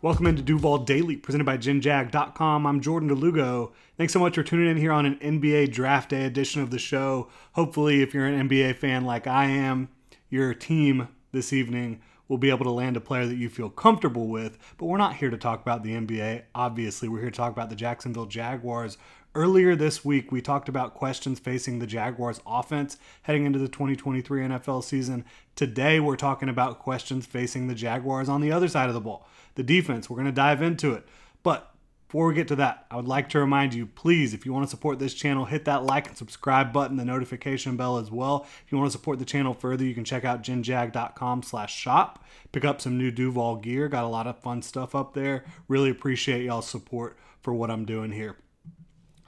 Welcome into Duval Daily, presented by GenJag.com. I'm Jordan de Lugo. Thanks so much for tuning in here on an NBA Draft Day edition of the show. Hopefully, if you're an NBA fan like I am, your team this evening will be able to land a player that you feel comfortable with. But we're not here to talk about the NBA. Obviously, we're here to talk about the Jacksonville Jaguars. Earlier this week, we talked about questions facing the Jaguars offense heading into the 2023 NFL season. Today, we're talking about questions facing the Jaguars on the other side of the ball the defense. We're going to dive into it. But before we get to that, I would like to remind you, please, if you want to support this channel, hit that like and subscribe button, the notification bell as well. If you want to support the channel further, you can check out genjag.com slash shop. Pick up some new Duval gear. Got a lot of fun stuff up there. Really appreciate y'all's support for what I'm doing here.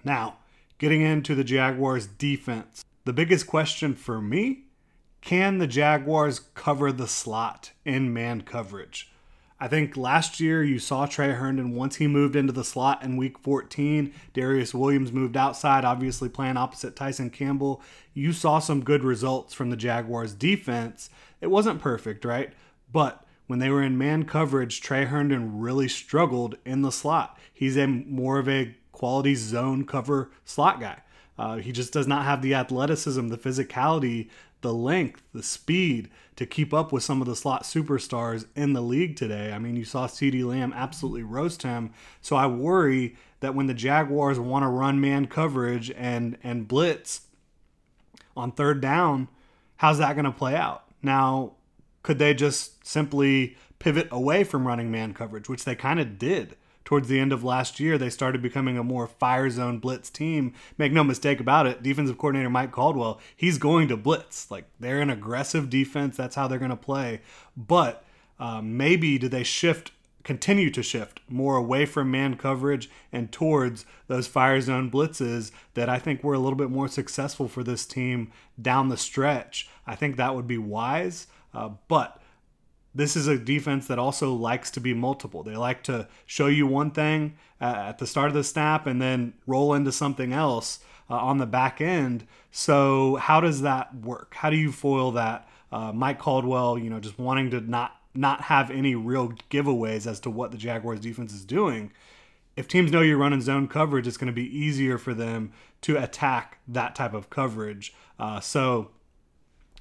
Now, getting into the Jaguars defense. The biggest question for me, can the Jaguars cover the slot in man coverage? I think last year you saw Tre Herndon once he moved into the slot in week 14. Darious Williams moved outside, obviously playing opposite Tyson Campbell. You saw some good results from the Jaguars defense. It wasn't perfect, right? But when they were in man coverage, Tre Herndon really struggled in the slot. He's a more of a quality zone cover slot guy. Uh, he just does not have the athleticism, the physicality, the length, the speed to keep up with some of the slot superstars in the league today. I mean, you saw CeeDee Lamb absolutely roast him. So I worry that when the Jaguars want to run man coverage and and blitz on third down, how's that going to play out? Now, could they just simply pivot away from running man coverage, which they kind of did towards the end of last year, they started becoming a more fire zone blitz team. Make no mistake about it, defensive coordinator Mike Caldwell, he's going to blitz. Like they're an aggressive defense. That's how they're going to play. But um, maybe do they shift continue to shift more away from man coverage and towards those fire zone blitzes that I think were a little bit more successful for this team down the stretch. I think that would be wise. Uh, but this is a defense that also likes to be multiple. They like to show you one thing at the start of the snap and then roll into something else uh, on the back end. So, how does that work? How do you foil that? Uh, Mike Caldwell, you know, just wanting to not not have any real giveaways as to what the Jaguars defense is doing. If teams know you're running zone coverage, it's going to be easier for them to attack that type of coverage. Uh, so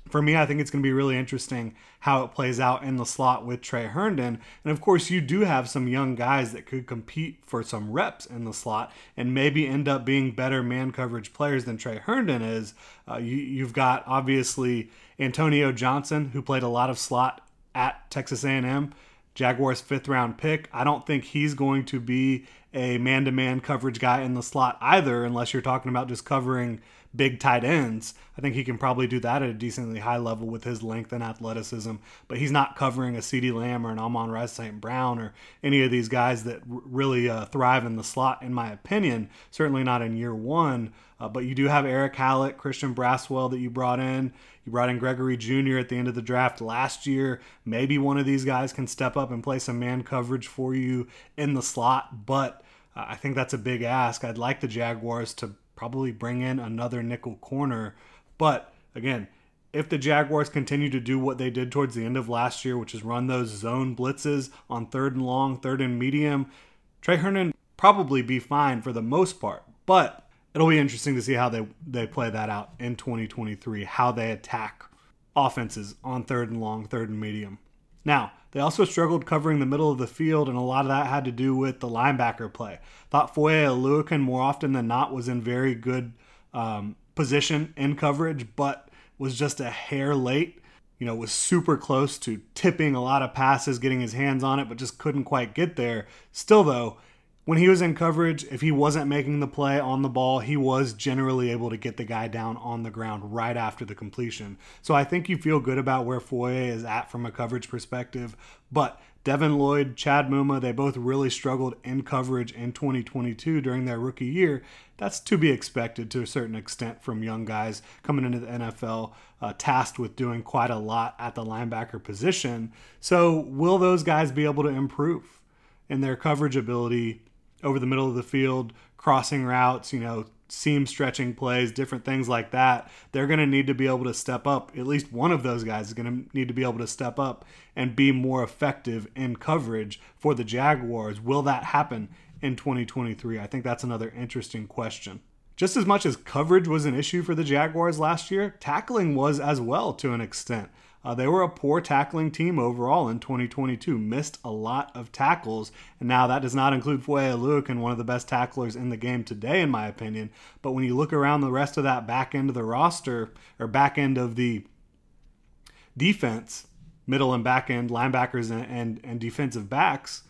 for me, I think it's going to be really interesting how it plays out in the slot with Tre Herndon. And of course, you do have some young guys that could compete for some reps in the slot and maybe end up being better man coverage players than Tre Herndon is. Uh, you, have got obviously Antonio Johnson, who played a lot of slot at Texas A&M. Jaguars fifth round pick. I don't think he's going to be a man to man coverage guy in the slot either, unless you're talking about just covering big tight ends. I think he can probably do that at a decently high level with his length and athleticism, but he's not covering a CeeDee Lamb or an Amon-Ra St. Brown or any of these guys that really uh, thrive in the slot, in my opinion. Certainly not in year one. Uh, but you do have Erick Hallett, Christian Braswell that you brought in. You brought in Gregory Jr. at the end of the draft last year. Maybe one of these guys can step up and play some man coverage for you in the slot, but uh, I think that's a big ask. I'd like the Jaguars to probably bring in another nickel corner. But again, if the Jaguars continue to do what they did towards the end of last year, which is run those zone blitzes on third and long, third and medium, Tre Herndon probably be fine for the most part. But it'll be interesting to see how they they play that out in 2023, how they attack offenses on third and long, third and medium. Now, they also struggled covering the middle of the field, and a lot of that had to do with the linebacker play. Thought Foye Oluokun more often than not was in very good um, position in coverage, but was just a hair late. You know, was super close to tipping a lot of passes, getting his hands on it, but just couldn't quite get there. Still, though, when he was in coverage, if he wasn't making the play on the ball, he was generally able to get the guy down on the ground right after the completion. So I think you feel good about where Foye is at from a coverage perspective. But Devin Lloyd, Chad Muma, they both really struggled in coverage in 2022 during their rookie year. That's to be expected to a certain extent from young guys coming into the NFL, uh, tasked with doing quite a lot at the linebacker position. So, will those guys be able to improve in their coverage ability over the middle of the field, crossing routes, you know, seam stretching plays, different things like that, they're going to need to be able to step up. At least one of those guys is going to need to be able to step up and be more effective in coverage for the Jaguars. Will that happen in 2023? I think that's another interesting question. Just as much as coverage was an issue for the Jaguars last year, tackling was as well to an extent. Uh, they were a poor tackling team overall in 2022, missed a lot of tackles, and now that does not include Foye Oluokun, one of the best tacklers in the game today, in my opinion. But when you look around the rest of that back end of the roster, or back end of the defense, middle and back end linebackers and, and, and defensive backs,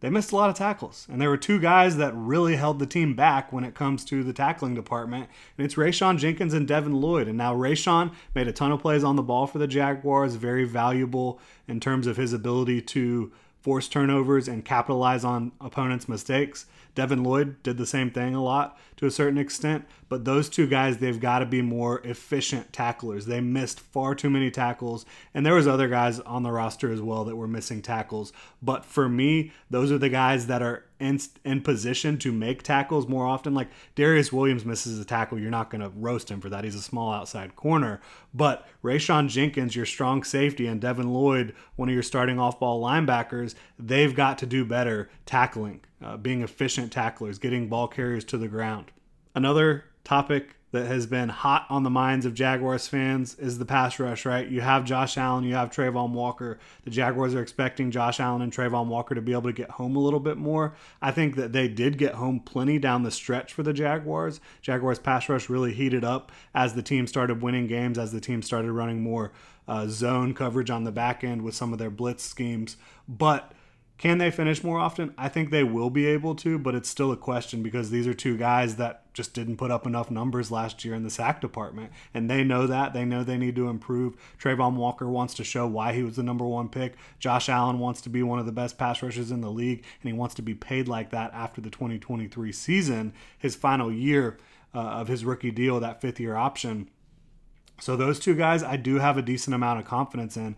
they missed a lot of tackles. And there were two guys that really held the team back when it comes to the tackling department. And it's Rayshawn Jenkins and Devin Lloyd. And now Rayshawn made a ton of plays on the ball for the Jaguars, very valuable in terms of his ability to force turnovers and capitalize on opponents' mistakes. Devin Lloyd did the same thing a lot to a certain extent, but those two guys, they've got to be more efficient tacklers. They missed far too many tackles, and there was other guys on the roster as well that were missing tackles. But for me, those are the guys that are in, in position to make tackles more often. Like Darious Williams misses a tackle, you're not going to roast him for that. He's a small outside corner. But Rayshawn Jenkins, your strong safety, and Devin Lloyd, one of your starting off ball linebackers, they've got to do better tackling uh, being efficient tacklers, getting ball carriers to the ground. Another topic that has been hot on the minds of Jaguars fans is the pass rush, right? You have Josh Allen, you have Travon Walker. The Jaguars are expecting Josh Allen and Travon Walker to be able to get home a little bit more. I think that they did get home plenty down the stretch for the Jaguars. Jaguars pass rush really heated up as the team started winning games, as the team started running more uh, zone coverage on the back end with some of their blitz schemes. But can they finish more often? I think they will be able to, but it's still a question because these are two guys that just didn't put up enough numbers last year in the sack department. And they know that. They know they need to improve. Travon Walker wants to show why he was the number one pick. Josh Allen wants to be one of the best pass rushers in the league, and he wants to be paid like that after the 2023 season, his final year uh, of his rookie deal, that fifth year option. So those two guys, I do have a decent amount of confidence in,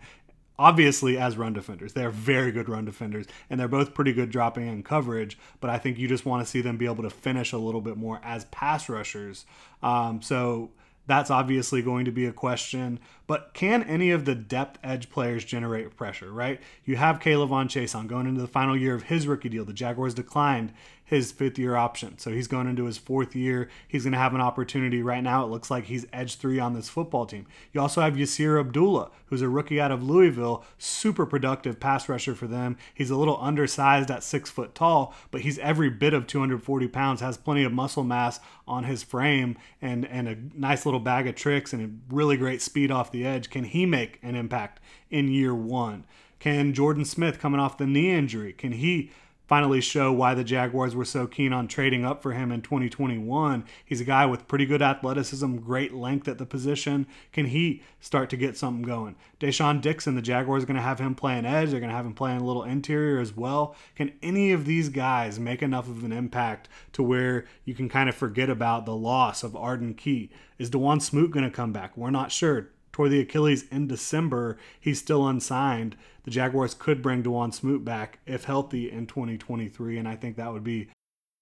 obviously as run defenders. They're very good run defenders, and they're both pretty good dropping in coverage. But I think you just want to see them be able to finish a little bit more as pass rushers. Um, so that's obviously going to be a question. But can any of the depth edge players generate pressure, right? You have K'Lavon Chaisson going into the final year of his rookie deal. The Jaguars declined his fifth year option. So he's going into his fourth year. He's going to have an opportunity right now. It looks like he's edge three on this football team. You also have Yasir Abdullah, who's a rookie out of Louisville, super productive pass rusher for them. He's a little undersized at six foot tall, but he's every bit of 240 pounds, has plenty of muscle mass on his frame and, and a nice little bag of tricks and a really great speed off the edge. Can he make an impact in year one? Can Jordan Smith, coming off the knee injury, can he finally show why the Jaguars were so keen on trading up for him in 2021. He's a guy with pretty good athleticism, great length at the position. Can he start to get something going? Deshaun Dixon, the Jaguars are going to have him playing edge. They're going to have him playing a little interior as well. Can any of these guys make enough of an impact to where you can kind of forget about the loss of Arden Key? Is Dawuane Smoot going to come back? We're not sure tore the Achilles in December. He's still unsigned. The Jaguars could bring Dawuane Smoot back if healthy in 2023, and I think that would be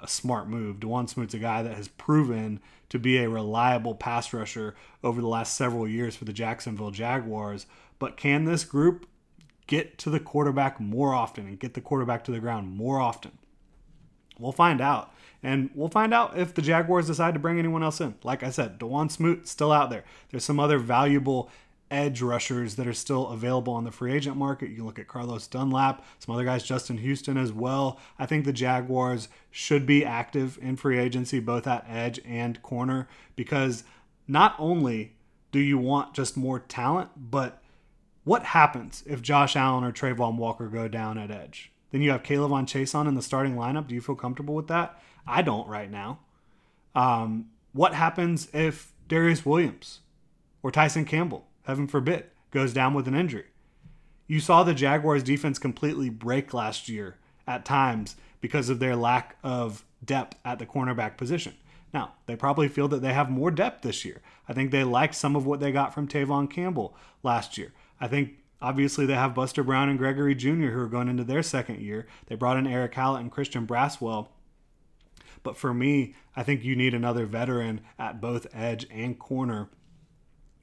a smart move. Dawuane Smoot's a guy that has proven to be a reliable pass rusher over the last several years for the Jacksonville Jaguars. But can this group get to the quarterback more often and get the quarterback to the ground more often? We'll find out. And we'll find out if the Jaguars decide to bring anyone else in. Like I said, Dawuane Smoot still out there. There's some other valuable edge rushers that are still available on the free agent market. You look at Carlos Dunlap, some other guys, Justin Houston as well. I think the Jaguars should be active in free agency, both at edge and corner, because not only do you want just more talent, but what happens if Josh Allen or Travon Walker go down at edge? Then you have K'Lavon Chaisson in the starting lineup. Do you feel comfortable with that? I don't right now. Um, what happens if Darious Williams or Tyson Campbell heaven forbid, goes down with an injury. You saw the Jaguars defense completely break last year at times because of their lack of depth at the cornerback position. Now, they probably feel that they have more depth this year. I think they like some of what they got from Tevaughn Campbell last year. I think obviously they have Buster Brown and Gregory Jr. who are going into their second year. They brought in Erick Hallett and Christian Braswell. But for me, I think you need another veteran at both edge and corner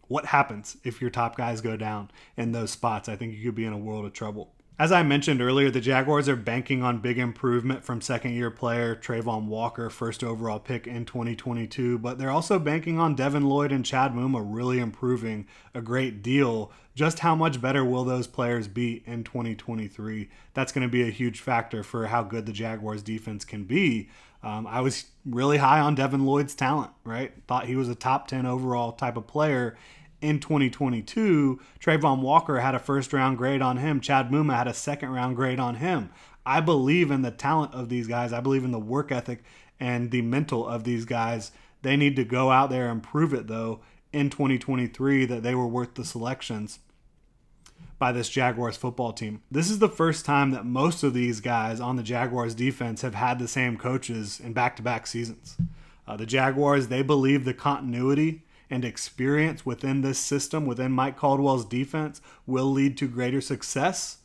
what happens if your top guys go down in those spots? I think you could be in a world of trouble. As I mentioned earlier, the Jaguars are banking on big improvement from second year player Travon Walker, first overall pick in 2022, but they're also banking on Devin Lloyd and Chad Muma really improving a great deal. Just how much better will those players be in 2023? That's going to be a huge factor for how good the Jaguars defense can be. Um, I was really high on Devin Lloyd's talent, right? Thought he was a top 10 overall type of player in 2022, Travon Walker had a first round grade on him. Chad Muma had a second round grade on him. I believe in the talent of these guys. I believe in the work ethic and the mental of these guys. They need to go out there and prove it, though, in 2023 that they were worth the selections by this Jaguars football team. This is the first time that most of these guys on the Jaguars defense have had the same coaches in back to back seasons. Uh, the Jaguars, they believe the continuity and experience within this system, within Mike Caldwell's defense, will lead to greater success.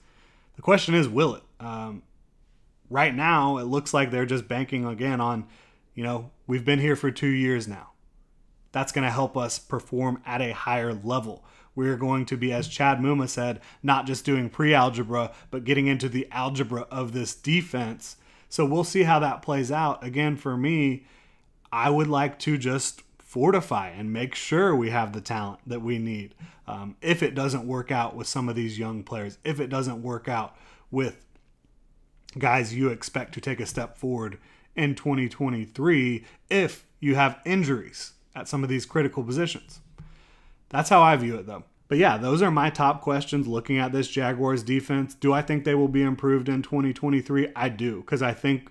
The question is, will it? Um, right now, it looks like they're just banking again on, you know, we've been here for two years now. That's going to help us perform at a higher level. We're going to be, as Chad Muma said, not just doing pre algebra, but getting into the algebra of this defense. So we'll see how that plays out. Again, for me, I would like to just fortify and make sure we have the talent that we need. Um, if it doesn't work out with some of these young players, if it doesn't work out with guys you expect to take a step forward in 2023, if you have injuries at some of these critical positions. That's how I view it, though. But yeah, those are my top questions looking at this Jaguars defense. Do I think they will be improved in 2023? I do, because I think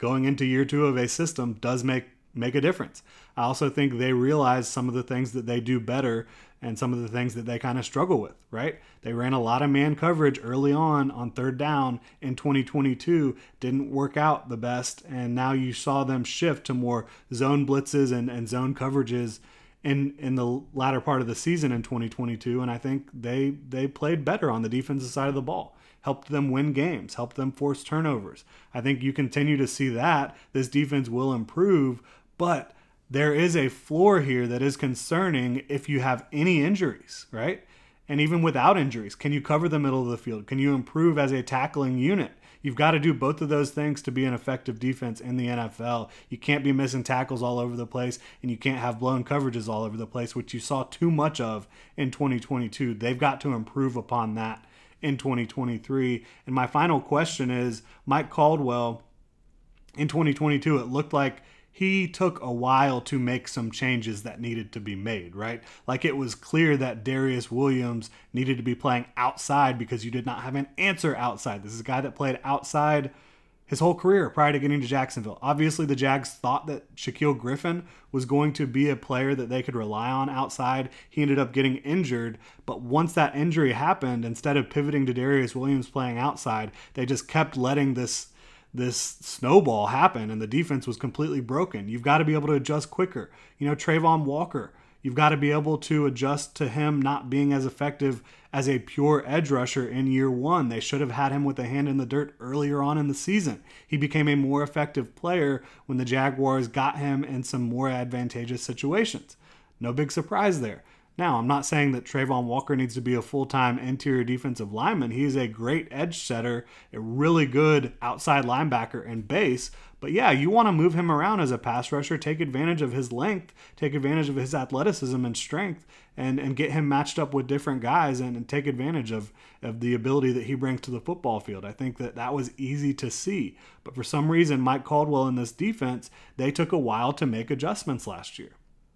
going into year two of a system does make make a difference. I also think they realize some of the things that they do better and some of the things that they kind of struggle with, right? They ran a lot of man coverage early on on third down in 2022, didn't work out the best, and now you saw them shift to more zone blitzes and, and zone coverages in in the latter part of the season in 2022 and I think they they played better on the defensive side of the ball helped them win games, helped them force turnovers. I think you continue to see that this defense will improve, but there is a floor here that is concerning if you have any injuries, right? And even without injuries, can you cover the middle of the field? Can you improve as a tackling unit? You've got to do both of those things to be an effective defense in the NFL. You can't be missing tackles all over the place, and you can't have blown coverages all over the place, which you saw too much of in 2022. They've got to improve upon that in 2023. And my final question is Mike Caldwell in 2022, it looked like he took a while to make some changes that needed to be made, right? Like it was clear that Darious Williams needed to be playing outside because you did not have an answer outside. This is a guy that played outside his whole career prior to getting to Jacksonville. Obviously, the Jags thought that Shaquill Griffin was going to be a player that they could rely on outside. He ended up getting injured, but once that injury happened, instead of pivoting to Darious Williams playing outside, they just kept letting this this snowball happen and the defense was completely broken. You've got to be able to adjust quicker. You know, Travon Walker You've got to be able to adjust to him not being as effective as a pure edge rusher in year one. They should have had him with a hand in the dirt earlier on in the season. He became a more effective player when the Jaguars got him in some more advantageous situations. No big surprise there. Now, I'm not saying that Travon Walker needs to be a full time interior defensive lineman. He is a great edge setter, a really good outside linebacker and base. But yeah, you want to move him around as a pass rusher, take advantage of his length, take advantage of his athleticism and strength, and, and get him matched up with different guys and, and take advantage of, of the ability that he brings to the football field. I think that that was easy to see. But for some reason, Mike Caldwell in this defense, they took a while to make adjustments last year.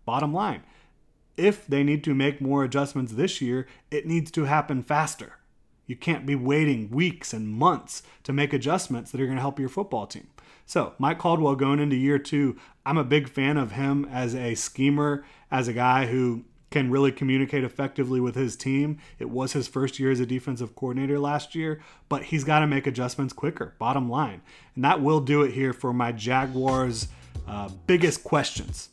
Bottom line, if they need to make more adjustments this year, it needs to happen faster. You can't be waiting weeks and months to make adjustments that are going to help your football team. So, Mike Caldwell going into year two, I'm a big fan of him as a schemer, as a guy who can really communicate effectively with his team. It was his first year as a defensive coordinator last year, but he's got to make adjustments quicker, bottom line. And that will do it here for my Jaguars' uh, biggest questions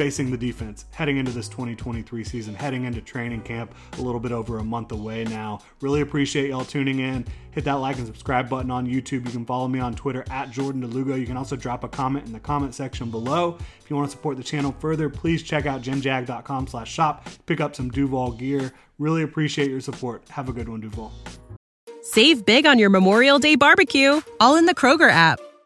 facing the defense heading into this 2023 season, heading into training camp a little bit over a month away now. Really appreciate y'all tuning in. Hit that like and subscribe button on YouTube. You can follow me on Twitter at Jordan DeLugo. You can also drop a comment in the comment section below. If you want to support the channel further, please check out genjag.com slash shop. Pick up some Duval gear. Really appreciate your support. Have a good one, Duval. Save big on your Memorial Day barbecue, all in the Kroger app.